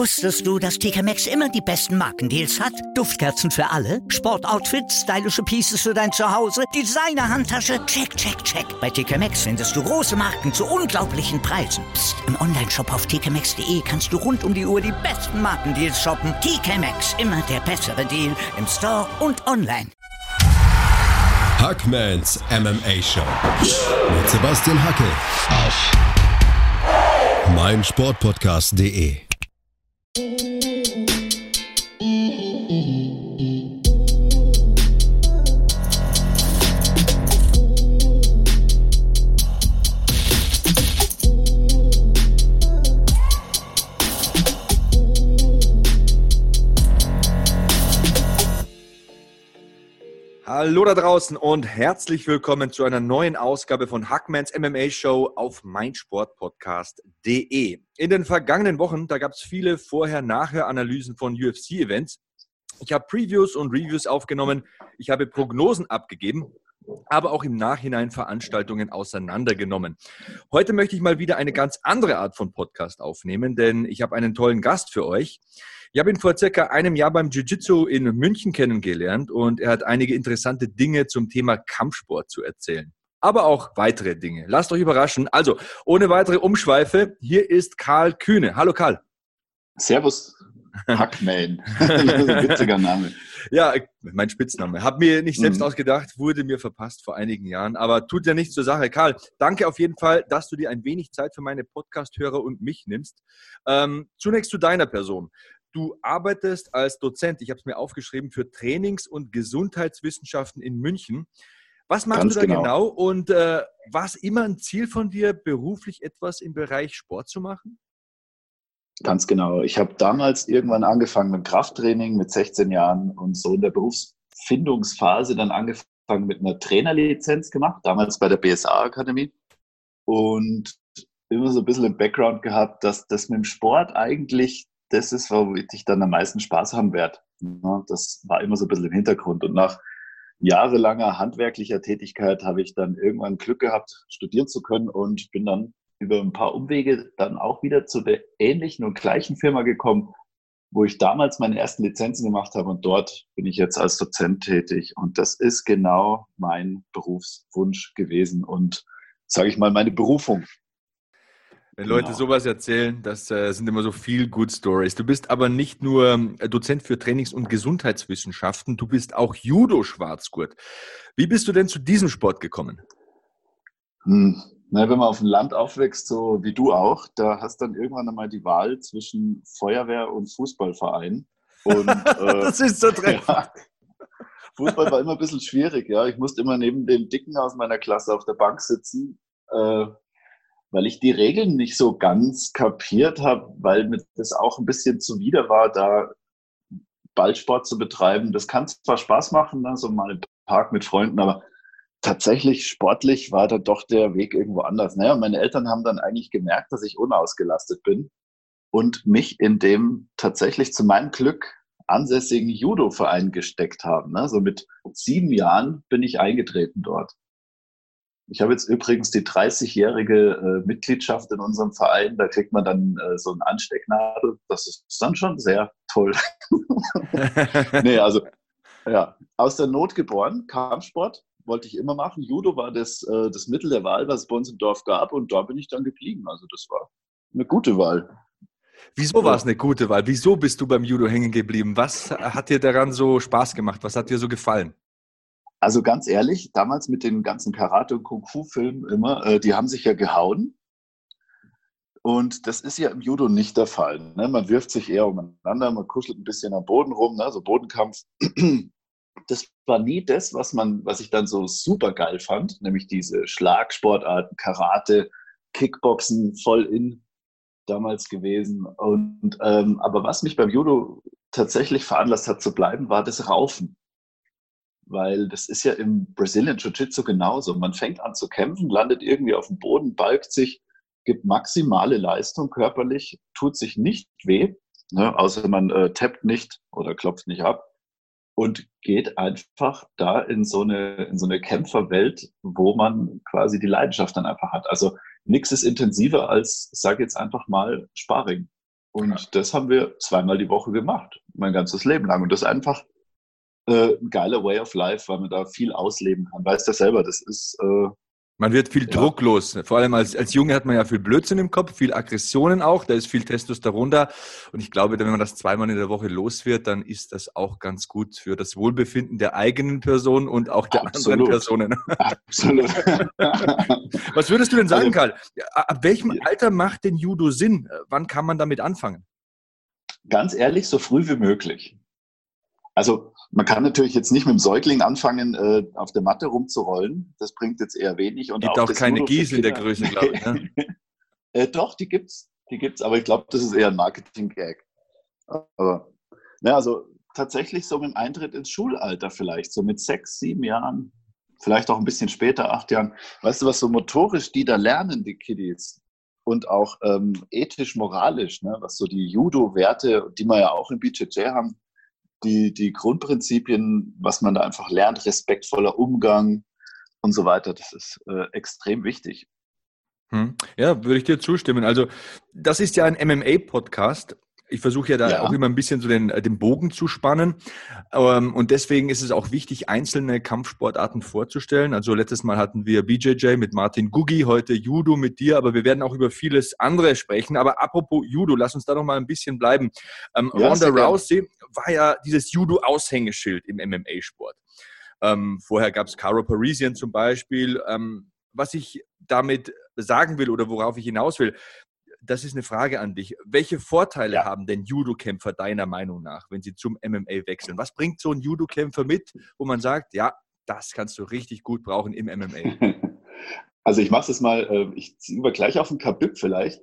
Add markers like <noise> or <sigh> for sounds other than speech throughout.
Wusstest du, dass TK Maxx immer die besten Markendeals hat? Duftkerzen für alle, Sportoutfits, stylische Pieces für dein Zuhause, Designer-Handtasche, check, check, check. Bei TK Maxx findest du große Marken zu unglaublichen Preisen. Psst. im Onlineshop auf tkmaxx.de kannst du rund um die Uhr die besten Markendeals shoppen. TK Maxx, immer der bessere Deal im Store und online. Hackmans MMA Show mit Sebastian Hacke auf meinsportpodcast.de. Thank you. Hallo da draußen und herzlich willkommen zu einer neuen Ausgabe von Hackmans MMA Show auf meinsportpodcast.de. In den vergangenen Wochen, da gab es viele Vorher-Nachher-Analysen von UFC-Events. Ich habe Previews und Reviews aufgenommen, ich habe Prognosen abgegeben, aber auch im Nachhinein Veranstaltungen auseinandergenommen. Heute möchte ich mal wieder eine ganz andere Art von Podcast aufnehmen, denn ich habe einen tollen Gast für euch. Ich habe ihn vor circa einem Jahr beim Jiu-Jitsu in München kennengelernt und er hat einige interessante Dinge zum Thema Kampfsport zu erzählen. Aber auch weitere Dinge. Lasst euch überraschen. Also, ohne weitere Umschweife, hier ist Karl Kühne. Hallo Karl. Servus, <laughs> Hackman. witziger Name. Ja, mein Spitzname. Hab mir nicht selbst mhm. ausgedacht, wurde mir verpasst vor einigen Jahren, aber tut ja nichts zur Sache. Karl, danke auf jeden Fall, dass du dir ein wenig Zeit für meine Podcast-Hörer und mich nimmst. Ähm, zunächst zu deiner Person. Du arbeitest als Dozent, ich habe es mir aufgeschrieben, für Trainings- und Gesundheitswissenschaften in München. Was machst Ganz du da genau, genau? und äh, war es immer ein Ziel von dir, beruflich etwas im Bereich Sport zu machen? Ganz genau. Ich habe damals irgendwann angefangen mit Krafttraining mit 16 Jahren und so in der Berufsfindungsphase dann angefangen mit einer Trainerlizenz gemacht, damals bei der BSA Akademie. Und immer so ein bisschen im Background gehabt, dass das mit dem Sport eigentlich das ist, womit ich dann am meisten Spaß haben werde. Das war immer so ein bisschen im Hintergrund. Und nach jahrelanger handwerklicher Tätigkeit habe ich dann irgendwann Glück gehabt, studieren zu können und bin dann über ein paar Umwege dann auch wieder zu der ähnlichen und gleichen Firma gekommen, wo ich damals meine ersten Lizenzen gemacht habe und dort bin ich jetzt als Dozent tätig. Und das ist genau mein Berufswunsch gewesen und, sage ich mal, meine Berufung. Wenn Leute genau. sowas erzählen, das äh, sind immer so viel Good Stories. Du bist aber nicht nur äh, Dozent für Trainings- und Gesundheitswissenschaften, du bist auch Judo-Schwarzgurt. Wie bist du denn zu diesem Sport gekommen? Hm. Na, wenn man auf dem Land aufwächst, so wie du auch, da hast dann irgendwann einmal die Wahl zwischen Feuerwehr und Fußballverein. Und, <laughs> äh, das ist so treffend. Ja, Fußball war immer ein bisschen schwierig, ja. Ich musste immer neben dem Dicken aus meiner Klasse auf der Bank sitzen. Äh, weil ich die Regeln nicht so ganz kapiert habe, weil mir das auch ein bisschen zuwider war, da Ballsport zu betreiben. Das kann zwar Spaß machen, ne, so mal im Park mit Freunden, aber tatsächlich sportlich war da doch der Weg irgendwo anders. Naja, meine Eltern haben dann eigentlich gemerkt, dass ich unausgelastet bin und mich in dem tatsächlich zu meinem Glück ansässigen Judo-Verein gesteckt haben. Ne? So mit sieben Jahren bin ich eingetreten dort. Ich habe jetzt übrigens die 30-jährige äh, Mitgliedschaft in unserem Verein. Da kriegt man dann äh, so einen Anstecknadel. Das ist dann schon sehr toll. <laughs> nee, also ja, aus der Not geboren, Kampfsport wollte ich immer machen. Judo war das, äh, das Mittel der Wahl, was es bei uns im Dorf gab. Und da bin ich dann geblieben. Also das war eine gute Wahl. Wieso war es eine gute Wahl? Wieso bist du beim Judo hängen geblieben? Was hat dir daran so Spaß gemacht? Was hat dir so gefallen? Also ganz ehrlich, damals mit den ganzen Karate- und Kung-Fu-Filmen immer, äh, die haben sich ja gehauen. Und das ist ja im Judo nicht der Fall. Ne? Man wirft sich eher umeinander, man kuschelt ein bisschen am Boden rum, ne? so Bodenkampf. <clears throat> Das war nie das, was man, was ich dann so super geil fand, nämlich diese Schlagsportarten, Karate, Kickboxen voll in damals gewesen. Und ähm, aber was mich beim Judo tatsächlich veranlasst hat zu bleiben, war das Raufen weil das ist ja im Brazilian Jiu-Jitsu genauso. Man fängt an zu kämpfen, landet irgendwie auf dem Boden, balgt sich, gibt maximale Leistung körperlich, tut sich nicht weh, ne, außer man äh, tappt nicht oder klopft nicht ab und geht einfach da in so eine, in so eine Kämpferwelt, wo man quasi die Leidenschaft dann einfach hat. Also nichts ist intensiver als, sage jetzt einfach mal, Sparring. Und ja. das haben wir zweimal die Woche gemacht, mein ganzes Leben lang. Und das ist einfach äh, ein geiler Way of Life, weil man da viel ausleben kann. Weißt du selber, das ist äh, man wird viel ja. drucklos. Vor allem als, als Junge hat man ja viel Blödsinn im Kopf, viel Aggressionen auch, da ist viel Testosteron da. Und ich glaube, wenn man das zweimal in der Woche los wird, dann ist das auch ganz gut für das Wohlbefinden der eigenen Person und auch der Absolut. anderen Personen. <laughs> Absolut. <laughs> Was würdest du denn sagen, also, Karl? Ab welchem Alter macht denn Judo Sinn? Wann kann man damit anfangen? Ganz ehrlich, so früh wie möglich. Also man kann natürlich jetzt nicht mit dem Säugling anfangen, äh, auf der Matte rumzurollen. Das bringt jetzt eher wenig. Und gibt auch, auch keine Gies in der Größe, glaube ich. Ne? <laughs> äh, doch, die gibt's. Die gibt's, aber ich glaube, das ist eher ein Marketing-Gag. Aber, na, also tatsächlich so mit dem Eintritt ins Schulalter vielleicht, so mit sechs, sieben Jahren, vielleicht auch ein bisschen später, acht Jahren. Weißt du, was so motorisch die da lernen, die Kiddies? Und auch ähm, ethisch, moralisch, ne? was so die Judo-Werte, die wir ja auch im BJJ haben, die, die Grundprinzipien, was man da einfach lernt, respektvoller Umgang und so weiter, das ist äh, extrem wichtig. Hm. Ja, würde ich dir zustimmen. Also, das ist ja ein MMA-Podcast ich versuche ja da ja. auch immer ein bisschen so den, äh, den Bogen zu spannen. Ähm, und deswegen ist es auch wichtig, einzelne Kampfsportarten vorzustellen. Also letztes Mal hatten wir BJJ mit Martin Gugi, heute Judo mit dir, aber wir werden auch über vieles andere sprechen. Aber apropos Judo, lass uns da noch mal ein bisschen bleiben. Ähm, ja, Ronda Rousey war ja dieses Judo-Aushängeschild im MMA-Sport. Ähm, vorher gab es Caro Parisian zum Beispiel. Ähm, was ich damit sagen will oder worauf ich hinaus will, das ist eine Frage an dich. Welche Vorteile ja. haben denn Judo-Kämpfer deiner Meinung nach, wenn sie zum MMA wechseln? Was bringt so ein Judo-Kämpfer mit, wo man sagt, ja, das kannst du richtig gut brauchen im MMA? <laughs> Also ich mache es mal, äh, ich ziehe mal gleich auf den Kabib vielleicht,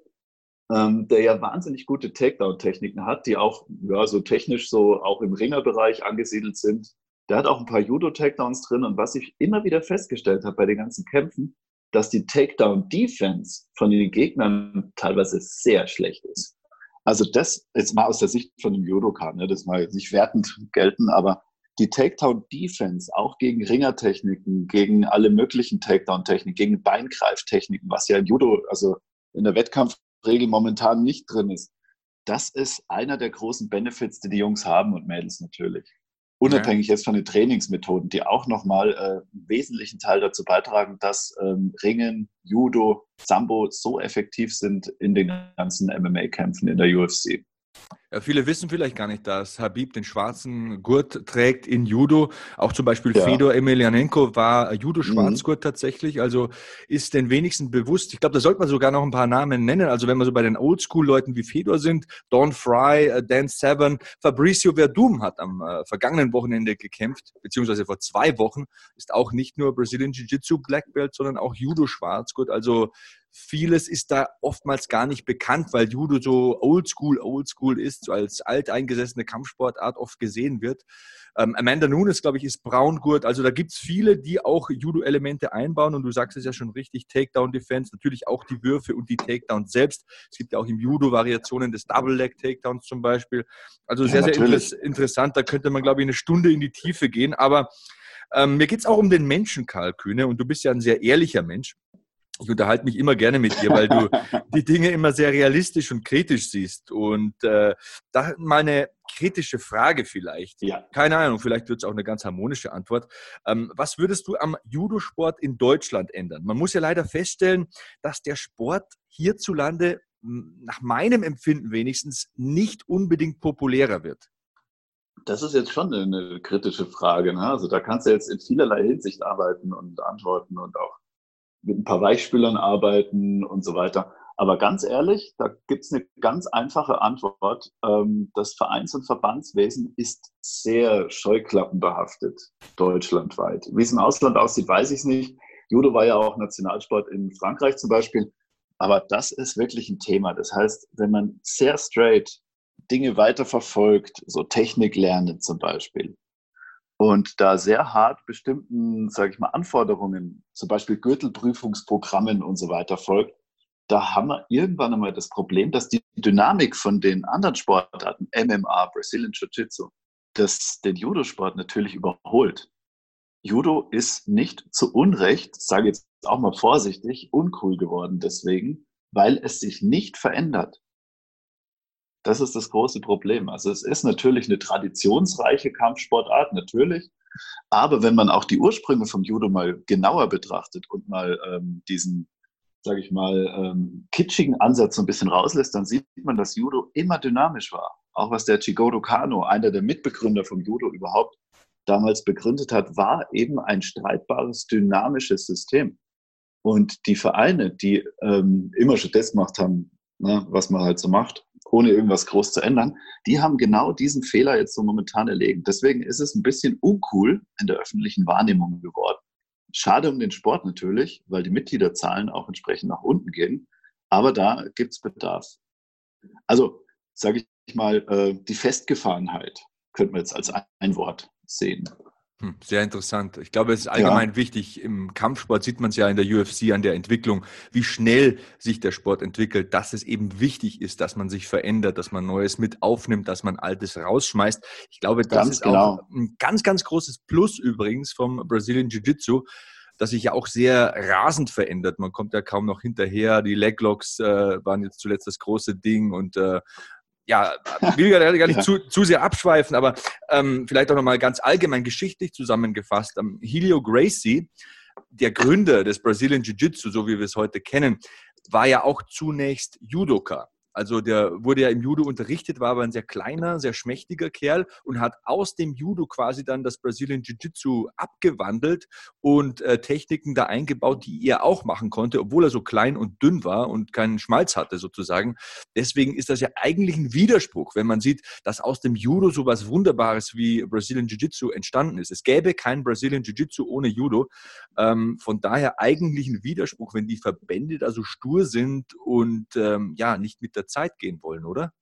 ähm, der ja wahnsinnig gute Takedown-Techniken hat, die auch ja, so technisch so auch im Ringerbereich angesiedelt sind. Der hat auch ein paar Judo-Takedowns drin und was ich immer wieder festgestellt habe bei den ganzen Kämpfen, dass die Takedown-Defense von den Gegnern teilweise sehr schlecht ist. Also das jetzt mal aus der Sicht von einem Judoka, ne, das mal nicht wertend gelten, aber die Takedown-Defense auch gegen Ringertechniken, gegen alle möglichen Takedown-Techniken, gegen Beingreiftechniken, was ja im Judo, also in der Wettkampfregel momentan nicht drin ist, das ist einer der großen Benefits, die die Jungs haben und Mädels natürlich. Unabhängig jetzt von den Trainingsmethoden, die auch nochmal äh, einen wesentlichen Teil dazu beitragen, dass ähm, Ringen, Judo, Sambo so effektiv sind in den ganzen MMA-Kämpfen in der UFC. Ja, viele wissen vielleicht gar nicht, dass Habib den schwarzen Gurt trägt in Judo. Auch zum Beispiel ja. Fedor Emelianenko war Judo-Schwarzgurt mhm. tatsächlich. Also ist den wenigsten bewusst. Ich glaube, da sollte man sogar noch ein paar Namen nennen. Also wenn wir so bei den Oldschool-Leuten wie Fedor sind, Don Fry, äh, Dan Severn, Fabricio Verdum hat am äh, vergangenen Wochenende gekämpft, beziehungsweise vor zwei Wochen, ist auch nicht nur Brazilian Jiu-Jitsu Black Belt, sondern auch Judo-Schwarzgurt. Also Vieles ist da oftmals gar nicht bekannt, weil Judo so oldschool, oldschool ist, so als alteingesessene Kampfsportart oft gesehen wird. Ähm, Amanda Nunes, glaube ich, ist Braungurt. Also da gibt es viele, die auch Judo-Elemente einbauen. Und du sagst es ja schon richtig, Takedown-Defense, natürlich auch die Würfe und die Takedowns selbst. Es gibt ja auch im Judo Variationen des Double-Leg-Takedowns zum Beispiel. Also sehr, ja, sehr inter interessant. Da könnte man, glaube ich, eine Stunde in die Tiefe gehen. Aber ähm, mir geht es auch um den Menschen, Karl Kühne. Und du bist ja ein sehr ehrlicher Mensch ich unterhalte mich immer gerne mit dir, weil du <laughs> die Dinge immer sehr realistisch und kritisch siehst. Und äh, da mal eine kritische Frage vielleicht. Ja. Keine Ahnung, vielleicht wird es auch eine ganz harmonische Antwort. Ähm, was würdest du am Judosport in Deutschland ändern? Man muss ja leider feststellen, dass der Sport hierzulande nach meinem Empfinden wenigstens nicht unbedingt populärer wird. Das ist jetzt schon eine kritische Frage. Ne? Also da kannst du jetzt in vielerlei Hinsicht arbeiten und antworten und auch mit ein paar Weichspülern arbeiten und so weiter. Aber ganz ehrlich, da gibt es eine ganz einfache Antwort. Ähm, das Vereins- und Verbandswesen ist sehr scheuklappenbehaftet, deutschlandweit. Wie es im Ausland aussieht, weiß ich nicht. Judo war ja auch Nationalsport in Frankreich zum Beispiel. Aber das ist wirklich ein Thema. Das heißt, wenn man sehr straight Dinge weiterverfolgt, so Technik lernen zum Beispiel, und da sehr hart bestimmten, sage ich mal, Anforderungen, zum Beispiel Gürtelprüfungsprogrammen und so weiter folgt, da haben wir irgendwann einmal das Problem, dass die Dynamik von den anderen Sportarten, MMA, Brazilian Jiu-Jitsu, das den Judo-Sport natürlich überholt. Judo ist nicht zu Unrecht, sage jetzt auch mal vorsichtig, uncool geworden deswegen, weil es sich nicht verändert. Das ist das große Problem. Also es ist natürlich eine traditionsreiche Kampfsportart, natürlich. Aber wenn man auch die Ursprünge vom Judo mal genauer betrachtet und mal ähm, diesen, sage ich mal, ähm, kitschigen Ansatz so ein bisschen rauslässt, dann sieht man, dass Judo immer dynamisch war. Auch was der Chigoro Kano, einer der Mitbegründer vom Judo überhaupt, damals begründet hat, war eben ein streitbares, dynamisches System. Und die Vereine, die ähm, immer schon das gemacht haben, ne, was man halt so macht, ohne irgendwas groß zu ändern, die haben genau diesen Fehler jetzt so momentan erlegen. Deswegen ist es ein bisschen uncool in der öffentlichen Wahrnehmung geworden. Schade um den Sport natürlich, weil die Mitgliederzahlen auch entsprechend nach unten gehen. Aber da gibt es Bedarf. Also, sage ich mal, äh, die Festgefahrenheit könnte man jetzt als ein Wort sehen. Hm, sehr interessant. Ich glaube, es ist allgemein ja. wichtig. Im Kampfsport sieht man es ja in der UFC an der Entwicklung, wie schnell sich der Sport entwickelt, dass es eben wichtig ist, dass man sich verändert, dass man Neues mit aufnimmt, dass man Altes rausschmeißt. Ich glaube, das ganz ist genau. auch ein ganz, ganz großes Plus übrigens vom Brazilian Jiu-Jitsu das sich ja auch sehr rasend verändert. Man kommt ja kaum noch hinterher. Die Leglocks äh, waren jetzt zuletzt das große Ding und äh, ja, will gar, gar nicht ja. zu, zu sehr abschweifen, aber ähm, vielleicht auch nochmal ganz allgemein geschichtlich zusammengefasst. Ähm, Helio Gracie, der Gründer des Brazilian Jiu-Jitsu, so wie wir es heute kennen, war ja auch zunächst Judoka. Also der wurde ja im Judo unterrichtet, war aber ein sehr kleiner, sehr schmächtiger Kerl und hat aus dem Judo quasi dann das Brazilian Jiu-Jitsu abgewandelt und äh, Techniken da eingebaut, die er auch machen konnte, obwohl er so klein und dünn war und keinen Schmalz hatte sozusagen. Deswegen ist das ja eigentlich ein Widerspruch, wenn man sieht, dass aus dem Judo so was Wunderbares wie Brazilian Jiu-Jitsu entstanden ist. Es gäbe kein Brazilian Jiu-Jitsu ohne Judo. Ähm, von daher eigentlich ein Widerspruch, wenn die Verbände da so stur sind und ähm, ja nicht mit der Zeit gehen wollen, oder?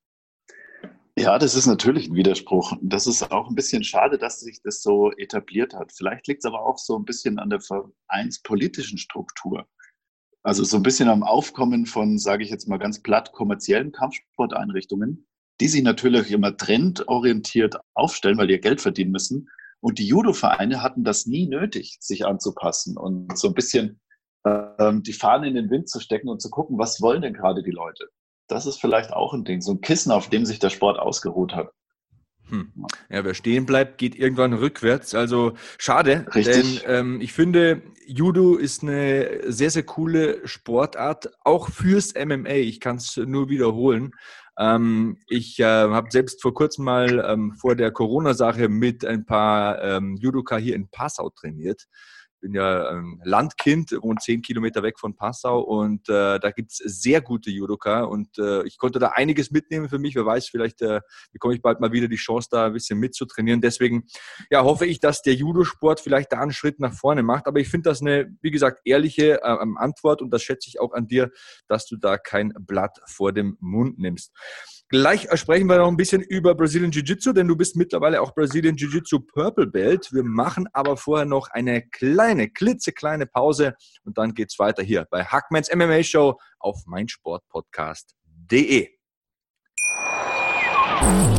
Ja, das ist natürlich ein Widerspruch. Das ist auch ein bisschen schade, dass sich das so etabliert hat. Vielleicht liegt es aber auch so ein bisschen an der vereinspolitischen Struktur. Also so ein bisschen am Aufkommen von, sage ich jetzt mal ganz platt, kommerziellen Kampfsporteinrichtungen, die sich natürlich immer trendorientiert aufstellen, weil ihr Geld verdienen müssen. Und die Judo-Vereine hatten das nie nötig, sich anzupassen und so ein bisschen ähm, die Fahne in den Wind zu stecken und zu gucken, was wollen denn gerade die Leute? Das ist vielleicht auch ein Ding, so ein Kissen, auf dem sich der Sport ausgeruht hat. Hm. Ja, wer stehen bleibt, geht irgendwann rückwärts. Also schade, Richtig. denn ähm, ich finde, Judo ist eine sehr, sehr coole Sportart, auch fürs MMA. Ich kann es nur wiederholen. Ähm, ich äh, habe selbst vor kurzem mal ähm, vor der Corona-Sache mit ein paar ähm, Judoka hier in Passau trainiert bin ja ein Landkind, wohne zehn Kilometer weg von Passau und äh, da gibt es sehr gute Judoka und äh, ich konnte da einiges mitnehmen für mich. Wer weiß, vielleicht äh, bekomme ich bald mal wieder die Chance, da ein bisschen mitzutrainieren. Deswegen ja, hoffe ich, dass der Judosport vielleicht da einen Schritt nach vorne macht. Aber ich finde das eine, wie gesagt, ehrliche äh, Antwort und das schätze ich auch an dir, dass du da kein Blatt vor dem Mund nimmst. Gleich sprechen wir noch ein bisschen über Brazilian Jiu-Jitsu, denn du bist mittlerweile auch Brazilian Jiu-Jitsu Purple Belt. Wir machen aber vorher noch eine kleine, klitzekleine Pause und dann geht's weiter hier bei Hackmans MMA Show auf meinsportpodcast.de.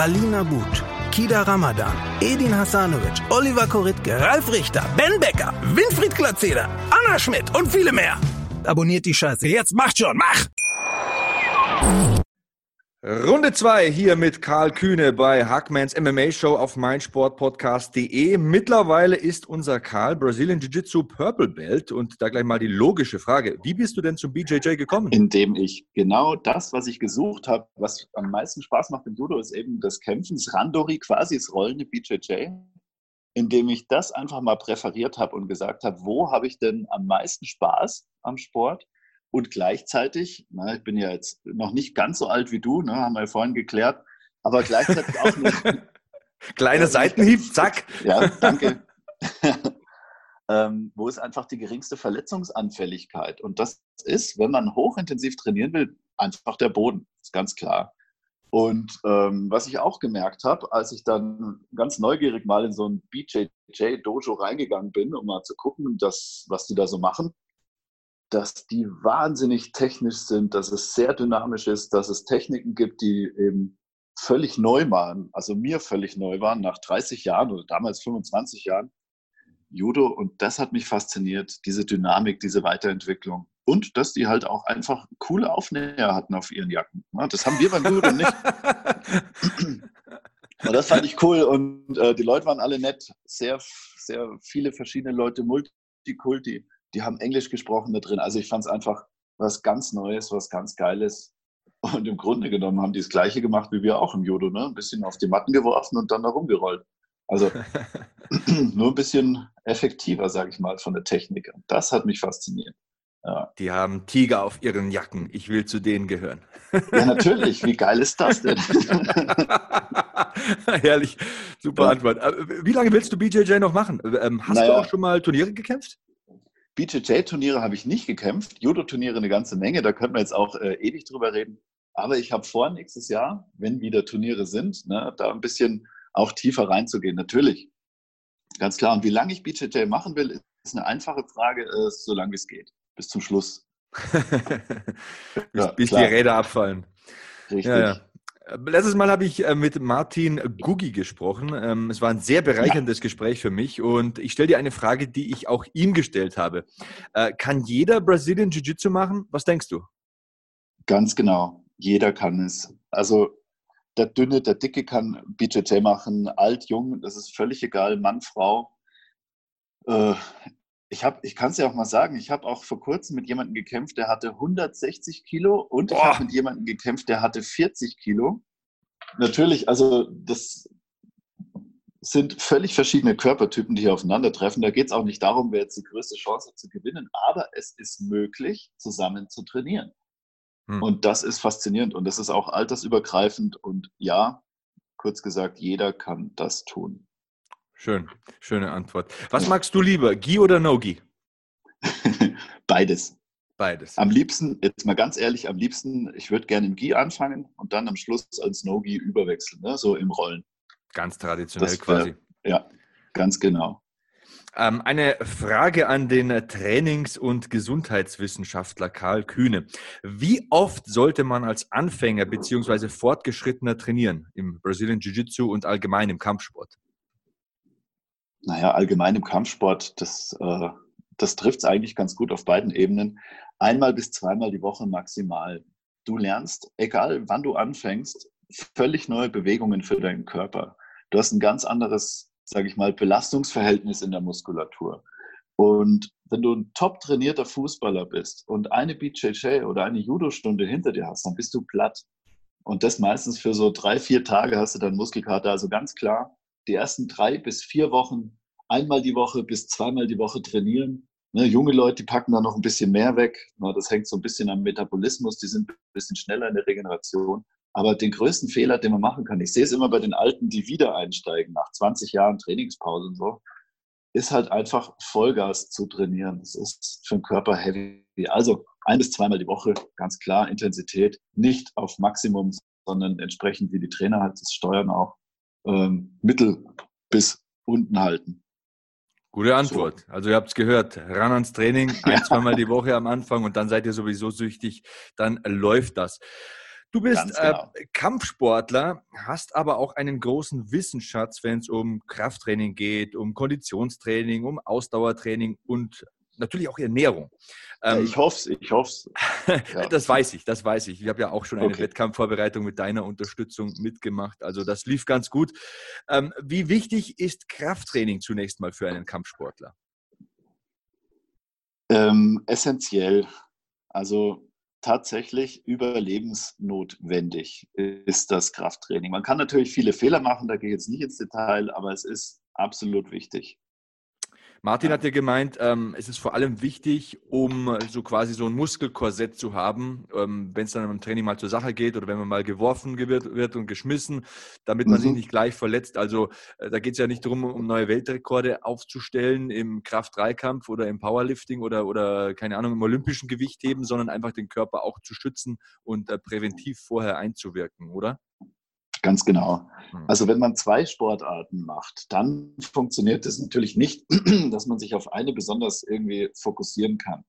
Alina But, Kida Ramadan, Edin Hasanovic, Oliver Koritke, Ralf Richter, Ben Becker, Winfried Glatzeder, Anna Schmidt und viele mehr. Abonniert die Scheiße. Jetzt macht schon, mach! Runde 2 hier mit Karl Kühne bei Hackmans MMA Show auf meinsportpodcast.de. Mittlerweile ist unser Karl Brazilian Jiu-Jitsu Purple Belt und da gleich mal die logische Frage. Wie bist du denn zum BJJ gekommen? Indem ich genau das, was ich gesucht habe, was am meisten Spaß macht im Judo, ist eben das Kämpfen, das Randori, quasi das rollende BJJ, indem ich das einfach mal präferiert habe und gesagt habe, wo habe ich denn am meisten Spaß am Sport? Und gleichzeitig, na, ich bin ja jetzt noch nicht ganz so alt wie du, ne, haben wir ja vorhin geklärt, aber gleichzeitig auch nicht. <laughs> Kleiner Seitenhieb, zack. Ja, danke. <laughs> ähm, wo ist einfach die geringste Verletzungsanfälligkeit? Und das ist, wenn man hochintensiv trainieren will, einfach der Boden, ist ganz klar. Und ähm, was ich auch gemerkt habe, als ich dann ganz neugierig mal in so ein BJJ-Dojo reingegangen bin, um mal zu gucken, das, was die da so machen, dass die wahnsinnig technisch sind, dass es sehr dynamisch ist, dass es Techniken gibt, die eben völlig neu waren, also mir völlig neu waren, nach 30 Jahren oder damals 25 Jahren Judo. Und das hat mich fasziniert, diese Dynamik, diese Weiterentwicklung. Und dass die halt auch einfach coole Aufnäher hatten auf ihren Jacken. Das haben wir beim Judo nicht. <laughs> Und das fand ich cool. Und äh, die Leute waren alle nett. Sehr, sehr viele verschiedene Leute, Multikulti die haben Englisch gesprochen da drin. Also ich fand es einfach was ganz Neues, was ganz Geiles. Und im Grunde genommen haben die das Gleiche gemacht wie wir auch im Judo, ne? Ein bisschen auf die Matten geworfen und dann da rumgerollt. Also <laughs> nur ein bisschen effektiver, sage ich mal, von der Technik. Und das hat mich fasziniert. Ja. Die haben Tiger auf ihren Jacken. Ich will zu denen gehören. Ja, natürlich. Wie geil ist das denn? <laughs> Herrlich. Super ja. Antwort. Äh, wie lange willst du BJJ noch machen? Ähm, hast naja. du auch schon mal Turniere gekämpft? BJJ-Turniere habe ich nicht gekämpft, Judo-Turniere eine ganze Menge, da könnten wir jetzt auch äh, ewig drüber reden. Aber ich habe vor, nächstes Jahr, wenn wieder Turniere sind, ne, da ein bisschen auch tiefer reinzugehen. Natürlich, ganz klar. Und wie lange ich BJJ machen will, ist eine einfache Frage, äh, so lange wie es geht, bis zum Schluss. <laughs> bis, ja, bis die Räder abfallen. Richtig. Ja, ja. Letztes Mal habe ich äh, mit Martin Gugi gesprochen. Ähm, es war ein sehr bereicherndes ja. Gespräch für mich und ich stelle dir eine Frage, die ich auch ihm gestellt habe. Äh, kann jeder Brazilian Jiu-Jitsu machen? Was denkst du? Ganz genau. Jeder kann es. Also der Dünne, der Dicke kann BJJ machen, alt, jung, das ist völlig egal, Mann, Frau. Ich, ich kann es ja auch mal sagen, ich habe auch vor kurzem mit jemandem gekämpft, der hatte 160 Kilo und Boah. ich habe mit jemandem gekämpft, der hatte 40 Kilo. Natürlich, also das sind völlig verschiedene Körpertypen, die hier aufeinandertreffen. Da geht es auch nicht darum, wer jetzt die größte Chance hat zu gewinnen, aber es ist möglich, zusammen zu trainieren. Hm. Und das ist faszinierend und das ist auch altersübergreifend und ja, kurz gesagt, jeder kann das tun. Schön, schöne Antwort. Was magst du lieber, Gi oder No-Gi? <laughs> Beides. Beides. Am liebsten, jetzt mal ganz ehrlich, am liebsten, ich würde gerne im Gi anfangen und dann am Schluss als No-Gi überwechseln, ne? so im Rollen. Ganz traditionell das, quasi. ja, ganz genau. Ähm, eine Frage an den Trainings- und Gesundheitswissenschaftler Karl Kühne. Wie oft sollte man als Anfänger bzw. Fortgeschrittener trainieren im Brazilian Jiu-Jitsu und allgemein im Kampfsport? Naja, allgemein im Kampfsport, das, äh, das trifft es eigentlich ganz gut auf beiden Ebenen. Einmal bis zweimal die Woche maximal. Du lernst, egal wann du anfängst, völlig neue Bewegungen für deinen Körper. Du hast ein ganz anderes, sage ich mal, Belastungsverhältnis in der Muskulatur. Und wenn du ein top trainierter Fußballer bist und eine BJJ oder eine Judo-Stunde hinter dir hast, dann bist du platt. Und das meistens für so drei, vier Tage hast du dann Muskelkater. Also ganz klar, die ersten drei bis vier Wochen einmal die Woche bis zweimal die Woche trainieren. Ne, junge Leute, die packen da noch ein bisschen mehr weg. Na, das hängt so ein bisschen am Metabolismus, die sind ein bisschen schneller in der Regeneration. Aber den größten Fehler, den man machen kann, ich sehe es immer bei den Alten, die wieder einsteigen, nach 20 Jahren Trainingspause und so, ist halt einfach Vollgas zu trainieren. Das ist für den Körper heavy. Also ein bis zweimal die Woche, ganz klar, Intensität, nicht auf Maximum, sondern entsprechend, wie die Trainer halt das steuern auch ähm, mittel bis unten halten. Gute Antwort. So. Also ihr habt es gehört, ran ans Training, <laughs> ein, zweimal die Woche am Anfang und dann seid ihr sowieso süchtig, dann läuft das. Du bist äh, genau. äh, Kampfsportler, hast aber auch einen großen Wissensschatz, wenn es um Krafttraining geht, um Konditionstraining, um Ausdauertraining und natürlich auch Ernährung. Ähm, ich hoffe es, ich hoffe es. <laughs> Ja. das weiß ich, das weiß ich. Ich habe ja auch schon eine okay. Wettkampfvorbereitung mit deiner Unterstützung mitgemacht. Also das lief ganz gut. Ähm, wie wichtig ist Krafttraining zunächst mal für einen Kampfsportler? Ähm, essentiell. Also tatsächlich überlebensnotwendig ist das Krafttraining. Man kann natürlich viele Fehler machen, da gehe ich jetzt nicht ins Detail, aber es ist absolut wichtig. Martin hat ja gemeint, ähm, es ist vor allem wichtig, um so quasi so ein Muskelkorsett zu haben, ähm, wenn es dann im Training mal zur Sache geht oder wenn man mal geworfen wird, wird und geschmissen, damit man mhm. sich nicht gleich verletzt. Also äh, da geht es ja nicht darum, um neue Weltrekorde aufzustellen im Kraft-3-Kampf oder im Powerlifting oder, oder keine Ahnung, im olympischen Gewichtheben, sondern einfach den Körper auch zu schützen und äh, präventiv vorher einzuwirken, oder? Ganz genau. Hm. Also wenn man zwei Sportarten macht, dann funktioniert es natürlich nicht, <clears throat> dass man sich auf eine besonders irgendwie fokussieren kann.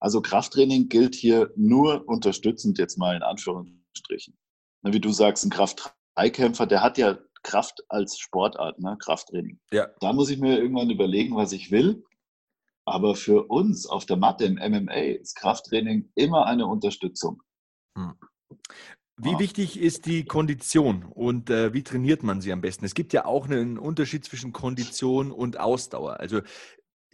Also Krafttraining gilt hier nur unterstützend jetzt mal in Anführungsstrichen. Wie du sagst, ein Kraft-3-Kämpfer, der hat ja Kraft als Sportart, ne? Krafttraining. Ja. Da muss ich mir irgendwann überlegen, was ich will. Aber für uns auf der Matte im MMA ist Krafttraining immer eine Unterstützung. Hm. Wie wichtig ist die Kondition und äh, wie trainiert man sie am besten? Es gibt ja auch einen Unterschied zwischen Kondition und Ausdauer. Also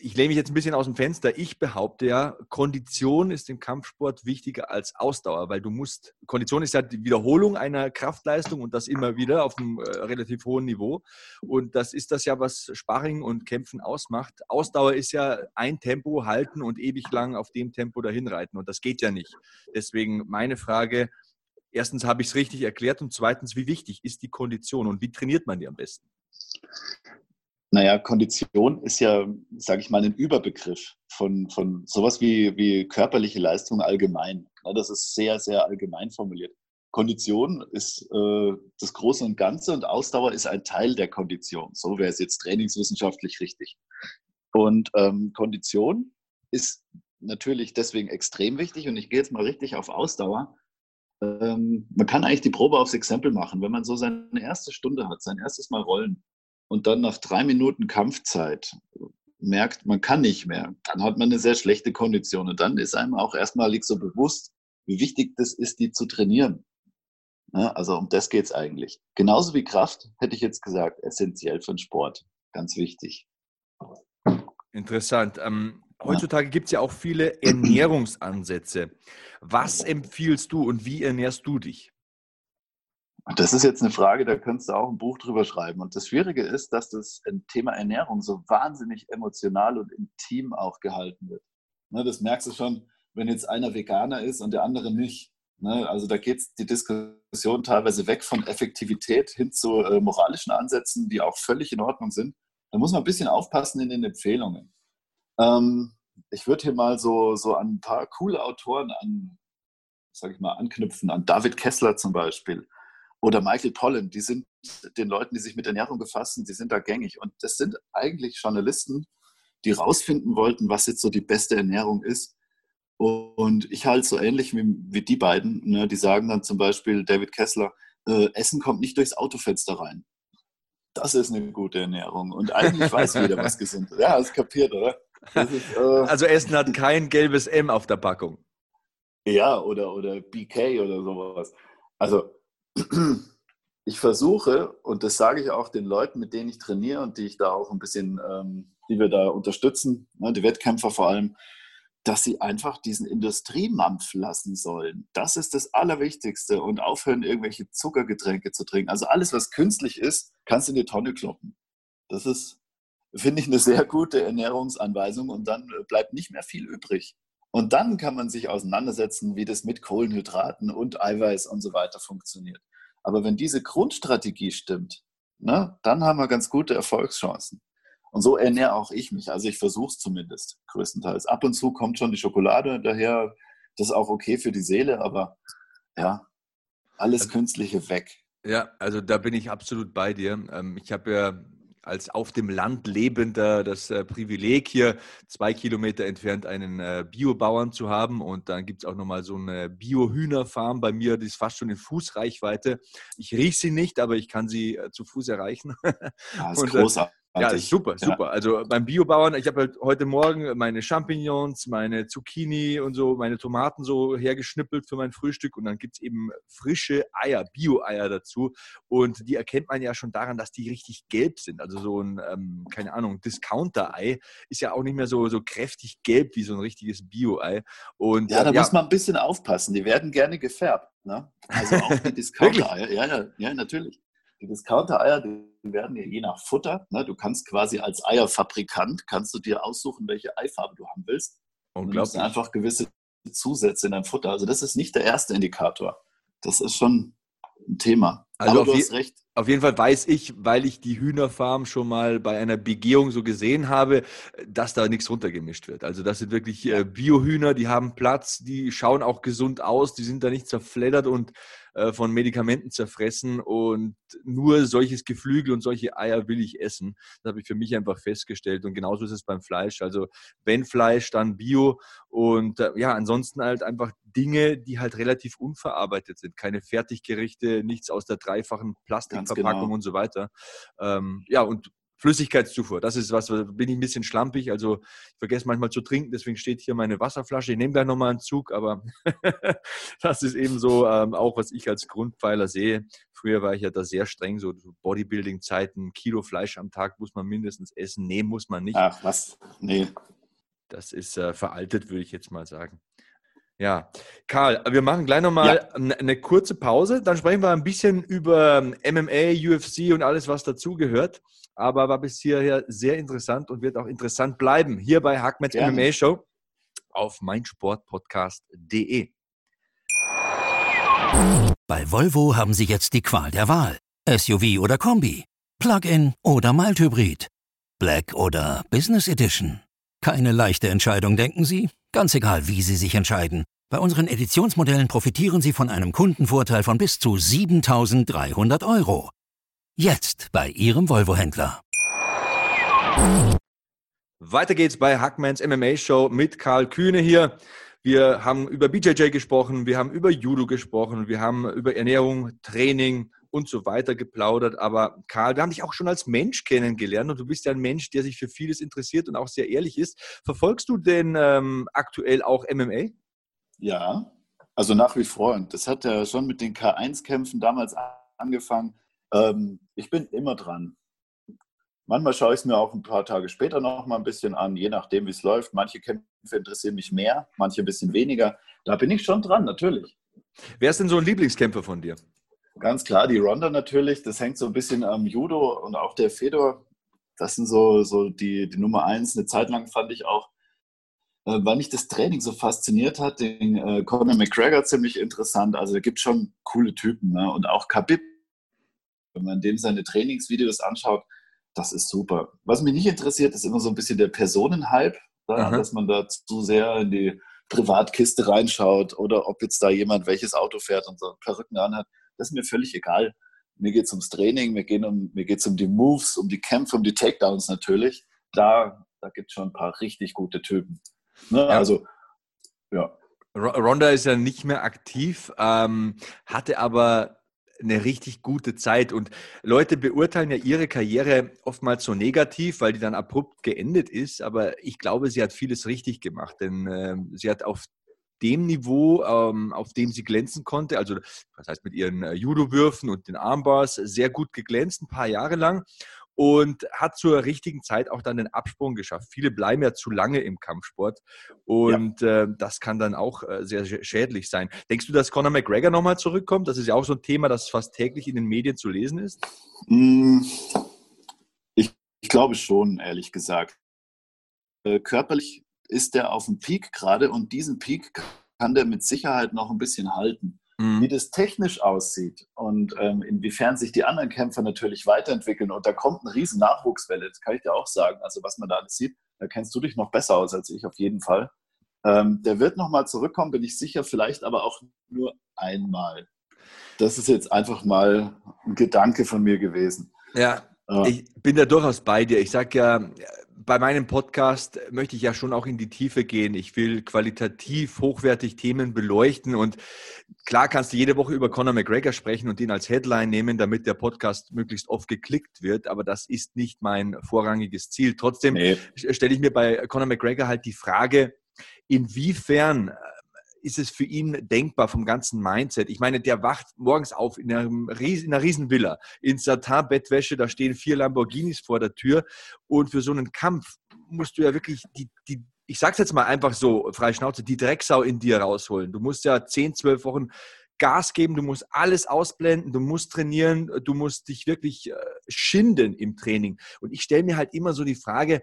ich lehne mich jetzt ein bisschen aus dem Fenster. Ich behaupte ja, Kondition ist im Kampfsport wichtiger als Ausdauer, weil du musst, Kondition ist ja die Wiederholung einer Kraftleistung und das immer wieder auf einem äh, relativ hohen Niveau. Und das ist das ja, was Sparring und Kämpfen ausmacht. Ausdauer ist ja ein Tempo halten und ewig lang auf dem Tempo dahin reiten und das geht ja nicht. Deswegen meine Frage, erstens habe ich es richtig erklärt und zweitens, wie wichtig ist die Kondition und wie trainiert man die am besten? Naja, Kondition ist ja, sage ich mal, ein Überbegriff von, von sowas wie, wie körperliche Leistung allgemein. Das ist sehr, sehr allgemein formuliert. Kondition ist äh, das Große und Ganze und Ausdauer ist ein Teil der Kondition. So wäre es jetzt trainingswissenschaftlich richtig. Und ähm, Kondition ist natürlich deswegen extrem wichtig und ich gehe jetzt mal richtig auf Ausdauer, ähm, man kann eigentlich die Probe aufs Exempel machen. Wenn man so seine erste Stunde hat, sein erstes Mal rollen und dann nach drei Minuten Kampfzeit merkt, man kann nicht mehr, dann hat man eine sehr schlechte Kondition. Und dann ist einem auch erstmalig so bewusst, wie wichtig das ist, die zu trainieren. Ja, also um das geht es eigentlich. Genauso wie Kraft, hätte ich jetzt gesagt, essentiell für den Sport. Ganz wichtig. Interessant. Ähm, heutzutage gibt es ja auch viele Ernährungsansätze. Was empfiehlst du und wie ernährst du dich? Das ist jetzt eine Frage, da könntest du auch ein Buch drüber schreiben. Und das Schwierige ist, dass das Thema Ernährung so wahnsinnig emotional und intim auch gehalten wird. Ne, das merkst du schon, wenn jetzt einer Veganer ist und der andere nicht. Ne, also da geht die Diskussion teilweise weg von Effektivität hin zu äh, moralischen Ansätzen, die auch völlig in Ordnung sind. Da muss man ein bisschen aufpassen in den Empfehlungen. Ähm, ich würde hier mal so, so an ein paar coole Autoren an, sag ich mal, anknüpfen, an David Kessler zum Beispiel oder Michael Pollan. Die sind den Leuten, die sich mit Ernährung befassen, die sind da gängig. Und das sind eigentlich Journalisten, die rausfinden wollten, was jetzt so die beste Ernährung ist. Und ich halte so ähnlich wie, wie die beiden. Ne? Die sagen dann zum Beispiel, David Kessler, äh, Essen kommt nicht durchs Autofenster rein. Das ist eine gute Ernährung. Und eigentlich weiß jeder, was gesund ist. Ja, das kapiert, oder? Ist, äh, also Essen hat kein gelbes M auf der Packung. Ja, oder, oder BK oder sowas. Also <clears throat> ich versuche, und das sage ich auch den Leuten, mit denen ich trainiere und die ich da auch ein bisschen, ähm, die wir da unterstützen, ne, die Wettkämpfer vor allem, dass sie einfach diesen Industriemampf lassen sollen. Das ist das Allerwichtigste und aufhören, irgendwelche Zuckergetränke zu trinken. Also alles, was künstlich ist, kannst du in die Tonne kloppen. Das ist finde ich eine sehr gute Ernährungsanweisung und dann äh, bleibt nicht mehr viel übrig. Und dann kann man sich auseinandersetzen, wie das mit Kohlenhydraten und Eiweiß und so weiter funktioniert. Aber wenn diese Grundstrategie stimmt, ne, dann haben wir ganz gute Erfolgschancen. Und so ernähre auch ich mich. Also ich versuche es zumindest größtenteils. Ab und zu kommt schon die Schokolade daher. Das ist auch okay für die Seele, aber ja, alles also, Künstliche weg. Ja, also da bin ich absolut bei dir. Ähm, ich habe ja als auf dem Land lebender das äh, Privileg, hier zwei Kilometer entfernt einen äh, Biobauern zu haben. Und dann gibt es auch nochmal so eine Bio-Hühnerfarm bei mir, die ist fast schon in Fußreichweite. Ich rieche sie nicht, aber ich kann sie äh, zu Fuß erreichen. Ja, <laughs> ist und, großartig. Ja, super, super. Ja. Also beim Biobauern, ich habe halt heute Morgen meine Champignons, meine Zucchini und so, meine Tomaten so hergeschnippelt für mein Frühstück und dann gibt es eben frische Eier, Bio-Eier dazu und die erkennt man ja schon daran, dass die richtig gelb sind. Also so ein, ähm, keine Ahnung, Discounter-Ei ist ja auch nicht mehr so, so kräftig gelb wie so ein richtiges Bio-Ei. Und, ja, da ja, muss man ein bisschen aufpassen. Die werden gerne gefärbt. Ne? Also auch die <laughs> Discounter-Eier. ja, ja, ja, natürlich. Die Discounter-Eier, die werden ja je nach Futter. Ne? Du kannst quasi als Eierfabrikant, kannst du dir aussuchen, welche Eifarbe du haben willst. Und du hast einfach gewisse Zusätze in deinem Futter. Also das ist nicht der erste Indikator. Das ist schon ein Thema. Also Aber du hast recht. Auf jeden Fall weiß ich, weil ich die Hühnerfarm schon mal bei einer Begehung so gesehen habe, dass da nichts runtergemischt wird. Also das sind wirklich äh, Biohühner, die haben Platz, die schauen auch gesund aus, die sind da nicht zerfleddert und äh, von Medikamenten zerfressen und nur solches Geflügel und solche Eier will ich essen. Das habe ich für mich einfach festgestellt und genauso ist es beim Fleisch. Also wenn Fleisch, dann Bio und äh, ja, ansonsten halt einfach Dinge, die halt relativ unverarbeitet sind. Keine Fertiggerichte, nichts aus der dreifachen Plastikverpackung genau. und so weiter. Ähm, ja, und Flüssigkeitszufuhr, das ist was, bin ich ein bisschen schlampig. Also ich vergesse manchmal zu trinken, deswegen steht hier meine Wasserflasche. Ich nehme gleich nochmal einen Zug, aber <laughs> das ist eben so ähm, auch, was ich als Grundpfeiler sehe. Früher war ich ja da sehr streng, so Bodybuilding-Zeiten, Kilo Fleisch am Tag muss man mindestens essen. Nee, muss man nicht. Ach, was? Nee. Das ist äh, veraltet, würde ich jetzt mal sagen. Ja, Karl, wir machen gleich nochmal ja. eine kurze Pause. Dann sprechen wir ein bisschen über MMA, UFC und alles, was dazugehört. Aber war bis hierher sehr interessant und wird auch interessant bleiben. Hier bei Hackmans MMA Show auf meinsportpodcast.de. Bei Volvo haben Sie jetzt die Qual der Wahl. SUV oder Kombi, Plug-in oder Mild-Hybrid, Black oder Business Edition. Keine leichte Entscheidung, denken Sie? Ganz egal, wie Sie sich entscheiden. Bei unseren Editionsmodellen profitieren Sie von einem Kundenvorteil von bis zu 7300 Euro. Jetzt bei Ihrem Volvo-Händler. Weiter geht's bei Hackmans MMA Show mit Karl Kühne hier. Wir haben über BJJ gesprochen, wir haben über Judo gesprochen, wir haben über Ernährung, Training, und so weiter geplaudert. Aber Karl, wir haben dich auch schon als Mensch kennengelernt und du bist ja ein Mensch, der sich für vieles interessiert und auch sehr ehrlich ist. Verfolgst du denn ähm, aktuell auch MMA? Ja, also nach wie vor. Und das hat ja schon mit den K1-Kämpfen damals angefangen. Ähm, ich bin immer dran. Manchmal schaue ich es mir auch ein paar Tage später noch mal ein bisschen an, je nachdem, wie es läuft. Manche Kämpfe interessieren mich mehr, manche ein bisschen weniger. Da bin ich schon dran, natürlich. Wer ist denn so ein Lieblingskämpfer von dir? Ganz klar, die Ronda natürlich, das hängt so ein bisschen am Judo und auch der Fedor. Das sind so, so die, die Nummer eins. Eine Zeit lang fand ich auch, äh, weil mich das Training so fasziniert hat, den äh, Conor McGregor ziemlich interessant. Also er gibt schon coole Typen. Ne? Und auch Khabib, wenn man dem seine Trainingsvideos anschaut, das ist super. Was mich nicht interessiert, ist immer so ein bisschen der Personenhype, ne? dass man da zu sehr in die Privatkiste reinschaut oder ob jetzt da jemand welches Auto fährt und so Perücken anhat. Das ist mir völlig egal. Mir geht es ums Training, mir geht um, es um die Moves, um die Kämpfe, um die Takedowns natürlich. Da, da gibt es schon ein paar richtig gute Typen. Ne? Ja. Also, ja. Ronda ist ja nicht mehr aktiv, ähm, hatte aber eine richtig gute Zeit. Und Leute beurteilen ja ihre Karriere oftmals so negativ, weil die dann abrupt geendet ist. Aber ich glaube, sie hat vieles richtig gemacht, denn äh, sie hat auf dem Niveau, ähm, auf dem sie glänzen konnte, also das heißt mit ihren äh, Judo-Würfen und den Armbars, sehr gut geglänzt, ein paar Jahre lang und hat zur richtigen Zeit auch dann den Absprung geschafft. Viele bleiben ja zu lange im Kampfsport und ja. äh, das kann dann auch äh, sehr schädlich sein. Denkst du, dass Conor McGregor nochmal zurückkommt? Das ist ja auch so ein Thema, das fast täglich in den Medien zu lesen ist. Mm, ich, ich glaube schon, ehrlich gesagt. Äh, körperlich ist der auf dem Peak gerade und diesen Peak kann der mit Sicherheit noch ein bisschen halten. Mhm. Wie das technisch aussieht und ähm, inwiefern sich die anderen Kämpfer natürlich weiterentwickeln und da kommt eine riesen Nachwuchswelle, das kann ich dir auch sagen. Also was man da alles sieht, da kennst du dich noch besser aus als ich auf jeden Fall. Ähm, der wird nochmal zurückkommen, bin ich sicher, vielleicht aber auch nur einmal. Das ist jetzt einfach mal ein Gedanke von mir gewesen. Ja, ich bin da durchaus bei dir. Ich sage ja, bei meinem Podcast möchte ich ja schon auch in die Tiefe gehen. Ich will qualitativ hochwertig Themen beleuchten und klar kannst du jede Woche über Conor McGregor sprechen und ihn als Headline nehmen, damit der Podcast möglichst oft geklickt wird, aber das ist nicht mein vorrangiges Ziel. Trotzdem nee. stelle ich mir bei Conor McGregor halt die Frage, inwiefern ist es für ihn denkbar vom ganzen Mindset? Ich meine, der wacht morgens auf in, einem in einer Riesenvilla, in Satin-Bettwäsche, da stehen vier Lamborghinis vor der Tür und für so einen Kampf musst du ja wirklich die, die ich sag's jetzt mal einfach so, frei Schnauze, die Drecksau in dir rausholen. Du musst ja zehn, zwölf Wochen Gas geben, du musst alles ausblenden, du musst trainieren, du musst dich wirklich äh, schinden im Training. Und ich stelle mir halt immer so die Frage,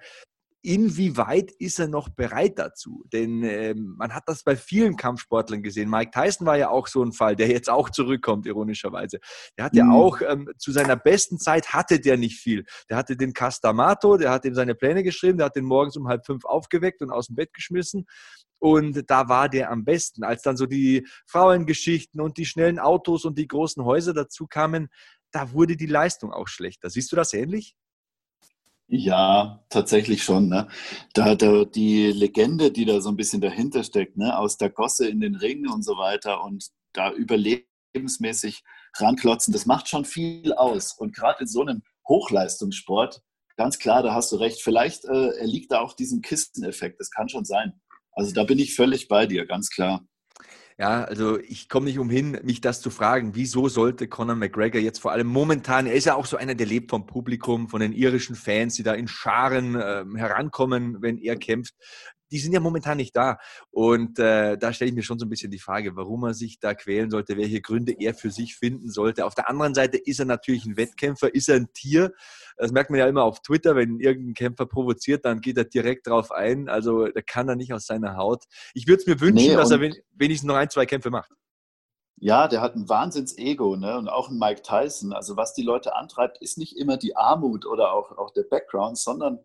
inwieweit ist er noch bereit dazu? Denn ähm, man hat das bei vielen Kampfsportlern gesehen. Mike Tyson war ja auch so ein Fall, der jetzt auch zurückkommt, ironischerweise. Der hat ja mhm. auch ähm, zu seiner besten Zeit hatte der nicht viel. Der hatte den Castamato, der hat ihm seine Pläne geschrieben, der hat den morgens um halb fünf aufgeweckt und aus dem Bett geschmissen. Und da war der am besten. Als dann so die Frauengeschichten und die schnellen Autos und die großen Häuser dazu kamen, da wurde die Leistung auch schlechter. Siehst du das ähnlich? Ja, tatsächlich schon. Ne? Da, da die Legende, die da so ein bisschen dahinter steckt, ne? aus der Gosse in den Ring und so weiter und da überlebensmäßig ranklotzen, das macht schon viel aus. Und gerade in so einem Hochleistungssport, ganz klar, da hast du recht, vielleicht äh, erliegt da auch diesem Kisteneffekt, das kann schon sein. Also da bin ich völlig bei dir, ganz klar. Ja, also ich komme nicht umhin, mich das zu fragen, wieso sollte Conor McGregor jetzt vor allem momentan, er ist ja auch so einer, der lebt vom Publikum, von den irischen Fans, die da in Scharen äh, herankommen, wenn er kämpft die sind ja momentan nicht da. Und äh, da stelle ich mir schon so ein bisschen die Frage, warum er sich da quälen sollte, welche Gründe er für sich finden sollte. Auf der anderen Seite ist er natürlich ein Wettkämpfer, ist er ein Tier. Das merkt man ja immer auf Twitter, wenn irgendein Kämpfer provoziert, dann geht er direkt drauf ein. Also da kann er nicht aus seiner Haut. Ich würde es mir wünschen, nee, dass er wenigstens noch ein, zwei Kämpfe macht. Ja, der hat ein Wahnsinns-Ego ne? und auch ein Mike Tyson. Also was die Leute antreibt, ist nicht immer die Armut oder auch, auch der Background, sondern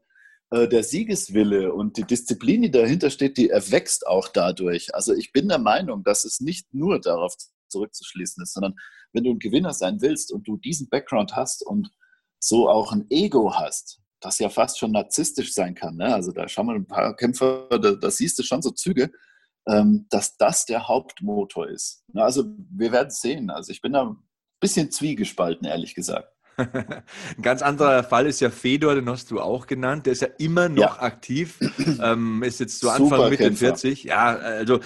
der Siegeswille und die Disziplin, die dahinter steht, die erwächst auch dadurch. Also ich bin der Meinung, dass es nicht nur darauf zurückzuschließen ist, sondern wenn du ein Gewinner sein willst und du diesen Background hast und so auch ein Ego hast, das ja fast schon narzisstisch sein kann. Ne? Also da schauen wir ein paar Kämpfer, da, da siehst du schon so Züge, ähm, dass das der Hauptmotor ist. Also wir werden sehen. Also ich bin da ein bisschen zwiegespalten, ehrlich gesagt. Ein ganz anderer Fall ist ja Fedor, den hast du auch genannt. Der ist ja immer noch ja. aktiv, ähm, ist jetzt zu Anfang Super Mitte Kämpfer. 40. Ja, also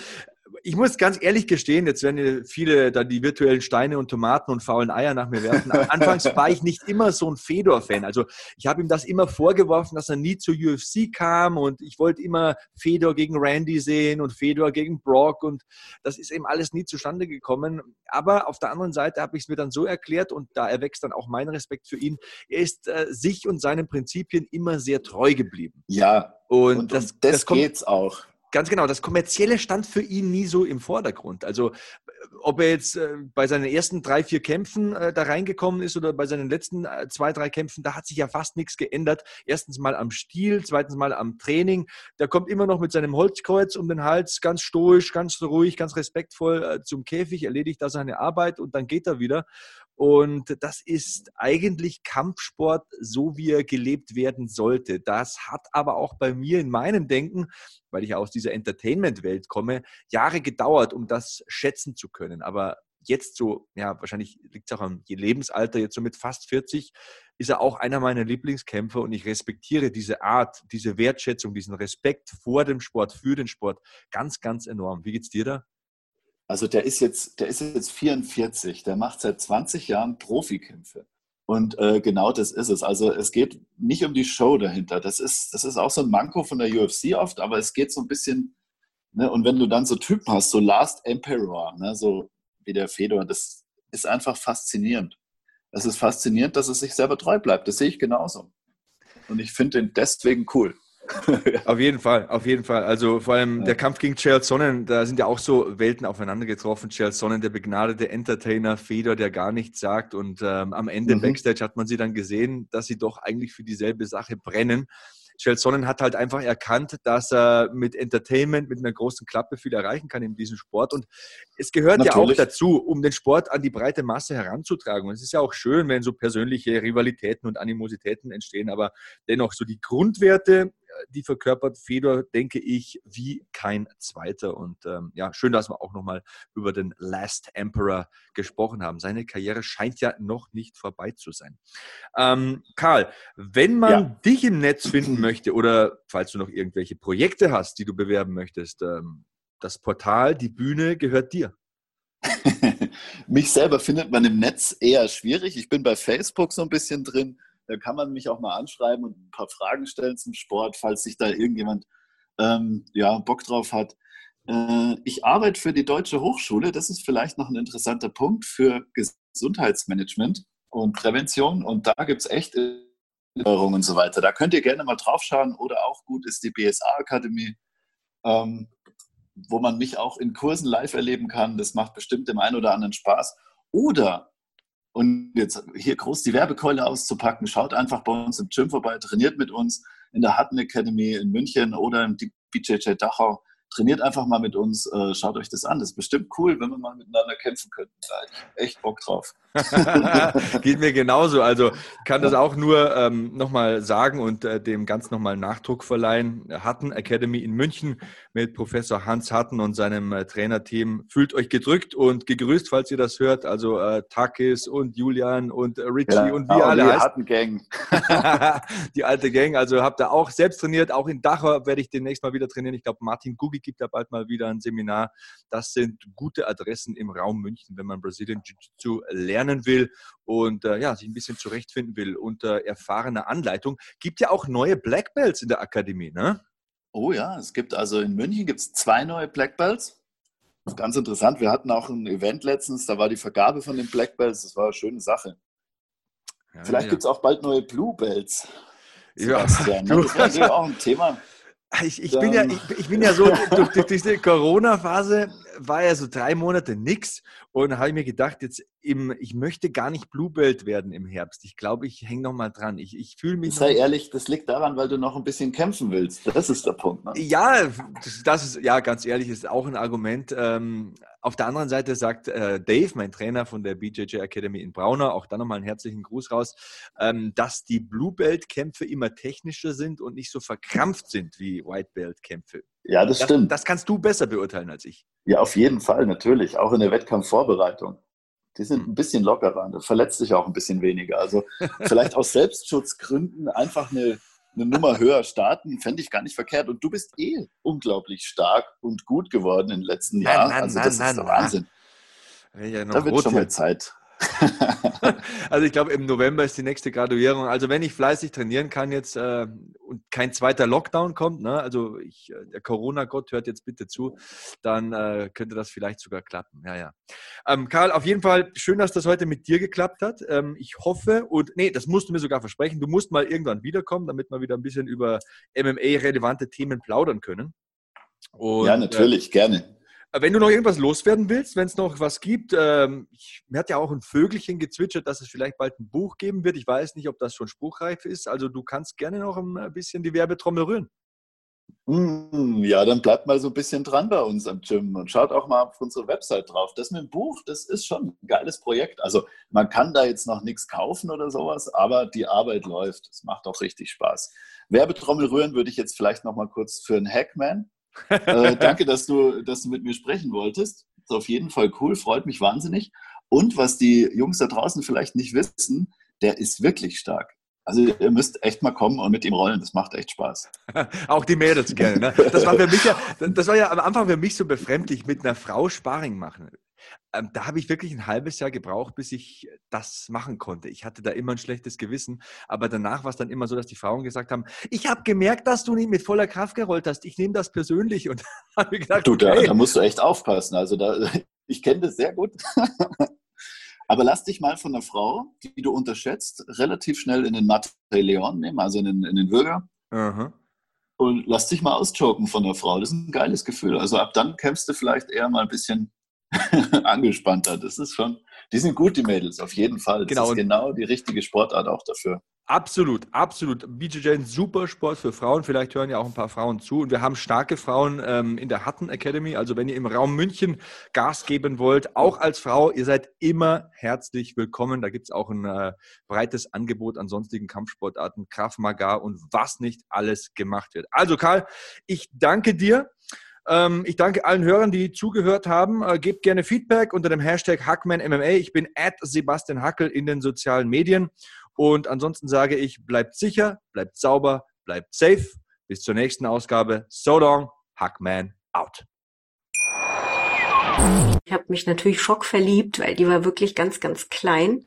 ich muss ganz ehrlich gestehen, jetzt werden viele da die virtuellen Steine und Tomaten und faulen Eier nach mir werfen. Anfangs war ich nicht immer so ein Fedor-Fan. Also ich habe ihm das immer vorgeworfen, dass er nie zur UFC kam und ich wollte immer Fedor gegen Randy sehen und Fedor gegen Brock und das ist eben alles nie zustande gekommen. Aber auf der anderen Seite habe ich es mir dann so erklärt und da erwächst dann auch mein Respekt für ihn. Er ist äh, sich und seinen Prinzipien immer sehr treu geblieben. Ja, und, und das, und das, das geht's auch. Ganz genau, das Kommerzielle stand für ihn nie so im Vordergrund. Also ob er jetzt äh, bei seinen ersten drei, vier Kämpfen äh, da reingekommen ist oder bei seinen letzten äh, zwei, drei Kämpfen, da hat sich ja fast nichts geändert. Erstens mal am Stil, zweitens mal am Training. Der kommt immer noch mit seinem Holzkreuz um den Hals, ganz stoisch, ganz ruhig, ganz respektvoll zum Käfig, erledigt da seine Arbeit und dann geht er wieder. Und das ist eigentlich Kampfsport, so wie er gelebt werden sollte. Das hat aber auch bei mir in meinem Denken, weil ich aus dieser Entertainment-Welt komme, Jahre gedauert, um das schätzen zu können. Aber jetzt so, ja, wahrscheinlich liegt es auch am Lebensalter, jetzt so mit fast 40, ist er auch einer meiner Lieblingskämpfer und ich respektiere diese Art, diese Wertschätzung, diesen Respekt vor dem Sport, für den Sport ganz, ganz enorm. Wie geht's dir da? Also der ist jetzt, der ist jetzt 44, der macht seit 20 Jahren Profikämpfe. Und äh, genau das ist es. Also es geht nicht um die Show dahinter. Das ist, das ist auch so ein Manko von der UFC oft, aber es geht so ein bisschen, ne, und wenn du dann so Typen hast, so Last Emperor, ne, so wie der Fedor, das ist einfach faszinierend. Es ist faszinierend, dass es sich selber treu bleibt. Das sehe ich genauso. Und ich finde den deswegen cool. <laughs> auf jeden Fall, auf jeden Fall. Also vor allem ja. der Kampf gegen Charles Sonnen, da sind ja auch so Welten aufeinander getroffen. Charles Sonnen, der begnadete Entertainer, Feder, der gar nichts sagt. Und ähm, am Ende mhm. Backstage hat man sie dann gesehen, dass sie doch eigentlich für dieselbe Sache brennen. Sonnen hat halt einfach erkannt, dass er mit Entertainment, mit einer großen Klappe viel erreichen kann in diesem Sport. Und es gehört Natürlich. ja auch dazu, um den Sport an die breite Masse heranzutragen. Und es ist ja auch schön, wenn so persönliche Rivalitäten und Animositäten entstehen, aber dennoch so die Grundwerte die verkörpert Fedor, denke ich, wie kein zweiter. Und ähm, ja, schön, dass wir auch nochmal über den Last Emperor gesprochen haben. Seine Karriere scheint ja noch nicht vorbei zu sein. Ähm, Karl, wenn man ja. dich im Netz finden möchte oder falls du noch irgendwelche Projekte hast, die du bewerben möchtest, ähm, das Portal, die Bühne gehört dir. <laughs> mich selber findet man im Netz eher schwierig. Ich bin bei Facebook so ein bisschen drin. Da kann man mich auch mal anschreiben und ein paar Fragen stellen zum Sport, falls sich da irgendjemand ähm, ja, Bock drauf hat. Äh, ich arbeite für die Deutsche Hochschule. Das ist vielleicht noch ein interessanter Punkt für Gesundheitsmanagement und Prävention. Und da gibt es echt und so weiter. Da könnt ihr gerne mal drauf schauen. Oder auch gut ist die BSA-Akademie. Ähm, wo man mich auch in Kursen live erleben kann. Das macht bestimmt dem einen oder anderen Spaß. Oder, und jetzt hier groß die Werbekeule auszupacken, schaut einfach bei uns im Gym vorbei, trainiert mit uns in der Hutton Academy in München oder im BJJ Dachau trainiert einfach mal mit uns, äh, schaut euch das an. Das ist bestimmt cool, wenn wir mal miteinander kämpfen könnten. Da hätte ich echt Bock drauf. <laughs> Geht mir genauso. Also kann das auch nur ähm, nochmal sagen und äh, dem ganz nochmal Nachdruck verleihen. Hatten Academy in München mit Professor Hans Hatten und seinem äh, Trainerteam. Fühlt euch gedrückt und gegrüßt, falls ihr das hört. Also äh, Takis und Julian und äh, Richie ja, und wie alle die Hatten Gang. <laughs> die alte Gang. Also habt ihr auch selbst trainiert. Auch in Dachau werde ich demnächst mal wieder trainieren. Ich glaube, Martin Gugi gibt da bald mal wieder ein Seminar. Das sind gute Adressen im Raum München, wenn man Brazilian Jiu-Jitsu lernen will und äh, ja, sich ein bisschen zurechtfinden will unter erfahrener Anleitung. Gibt ja auch neue Black Belts in der Akademie, ne? Oh ja, es gibt also in München gibt es zwei neue Black Belts. Ganz interessant. Wir hatten auch ein Event letztens, da war die Vergabe von den Black Belts. Das war eine schöne Sache. Ja, Vielleicht ja. gibt es auch bald neue Blue Belts. Sebastian. Ja, das wäre auch ein Thema. Ich, ich, bin ja, ich, ich, bin ja so, durch, durch diese Corona-Phase war ja so drei Monate nichts und habe ich mir gedacht, jetzt im, ich möchte gar nicht Bluebelt werden im Herbst. Ich glaube, ich hänge noch mal dran. Ich, ich fühle mich. Sei ehrlich, das liegt daran, weil du noch ein bisschen kämpfen willst. Das ist der Punkt. Ne? Ja, das, ist, ja, ganz ehrlich, ist auch ein Argument. Ähm, auf der anderen Seite sagt äh, Dave, mein Trainer von der BJJ Academy in Braunau, auch da nochmal einen herzlichen Gruß raus, ähm, dass die Blue Belt Kämpfe immer technischer sind und nicht so verkrampft sind wie White Belt Kämpfe. Ja, das, das stimmt. Das kannst du besser beurteilen als ich. Ja, auf jeden Fall, natürlich. Auch in der Wettkampfvorbereitung. Die sind hm. ein bisschen lockerer. Du verletzt dich auch ein bisschen weniger. Also <laughs> vielleicht aus Selbstschutzgründen einfach eine, eine Nummer höher starten, fände ich gar nicht verkehrt. Und du bist eh unglaublich stark und gut geworden in den letzten Jahren. also das ist der Wahnsinn. Ja da wird schon mal Zeit. <laughs> also ich glaube, im November ist die nächste Graduierung. Also wenn ich fleißig trainieren kann jetzt äh, und kein zweiter Lockdown kommt, ne, also ich, äh, der Corona-Gott hört jetzt bitte zu, dann äh, könnte das vielleicht sogar klappen. Ja, ja. Ähm, Karl, auf jeden Fall schön, dass das heute mit dir geklappt hat. Ähm, ich hoffe und nee, das musst du mir sogar versprechen. Du musst mal irgendwann wiederkommen, damit wir wieder ein bisschen über MMA-relevante Themen plaudern können. Und, ja, natürlich, äh, gerne. Wenn du noch irgendwas loswerden willst, wenn es noch was gibt, ähm, ich, mir hat ja auch ein Vögelchen gezwitschert, dass es vielleicht bald ein Buch geben wird. Ich weiß nicht, ob das schon spruchreif ist. Also du kannst gerne noch ein bisschen die Werbetrommel rühren. Hm, ja, dann bleibt mal so ein bisschen dran bei uns am Gym und schaut auch mal auf unsere Website drauf. Das mit dem Buch, das ist schon ein geiles Projekt. Also man kann da jetzt noch nichts kaufen oder sowas, aber die Arbeit läuft. Es macht auch richtig Spaß. Werbetrommel rühren würde ich jetzt vielleicht noch mal kurz für einen Hackman äh, <laughs> danke, dass du, dass du mit mir sprechen wolltest. Ist auf jeden Fall cool, freut mich wahnsinnig. Und was die Jungs da draußen vielleicht nicht wissen, der ist wirklich stark. Also ihr müsst echt mal kommen und mit ihm rollen, das macht echt Spaß. <laughs> Auch die Mädels gerne. Ne? <laughs> Das war für mich ja, das war ja am Anfang für mich so befremdlich, mit einer Frau Sparring machen ähm, da habe ich wirklich ein halbes Jahr gebraucht, bis ich das machen konnte. Ich hatte da immer ein schlechtes Gewissen, aber danach war es dann immer so, dass die Frauen gesagt haben, ich habe gemerkt, dass du nicht mit voller Kraft gerollt hast. Ich nehme das persönlich und <laughs> habe gedacht, du, da, okay. da musst du echt aufpassen. Also da, <laughs> ich kenne das sehr gut. <laughs> Aber lass dich mal von einer Frau, die du unterschätzt, relativ schnell in den Mate Leon nehmen, also in den, in den Würger. Uh Und lass dich mal auschoken von der Frau. Das ist ein geiles Gefühl. Also ab dann kämpfst du vielleicht eher mal ein bisschen <laughs> angespannter. Das ist schon, die sind gut, die Mädels, auf jeden Fall. Das Genau, ist genau die richtige Sportart auch dafür. Absolut, absolut. BJJ ein super Sport für Frauen. Vielleicht hören ja auch ein paar Frauen zu. Und wir haben starke Frauen ähm, in der Hutton Academy. Also wenn ihr im Raum München Gas geben wollt, auch als Frau, ihr seid immer herzlich willkommen. Da gibt es auch ein äh, breites Angebot an sonstigen Kampfsportarten, Krav Maga und was nicht alles gemacht wird. Also Karl, ich danke dir. Ähm, ich danke allen Hörern, die zugehört haben. Äh, gebt gerne Feedback unter dem Hashtag HackmanMMA. Ich bin at Sebastian Hackel in den sozialen Medien. Und ansonsten sage ich, bleibt sicher, bleibt sauber, bleibt safe. Bis zur nächsten Ausgabe. So long, Hackman out. Ich habe mich natürlich schockverliebt, weil die war wirklich ganz, ganz klein.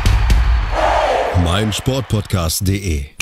meinsportpodcast.de.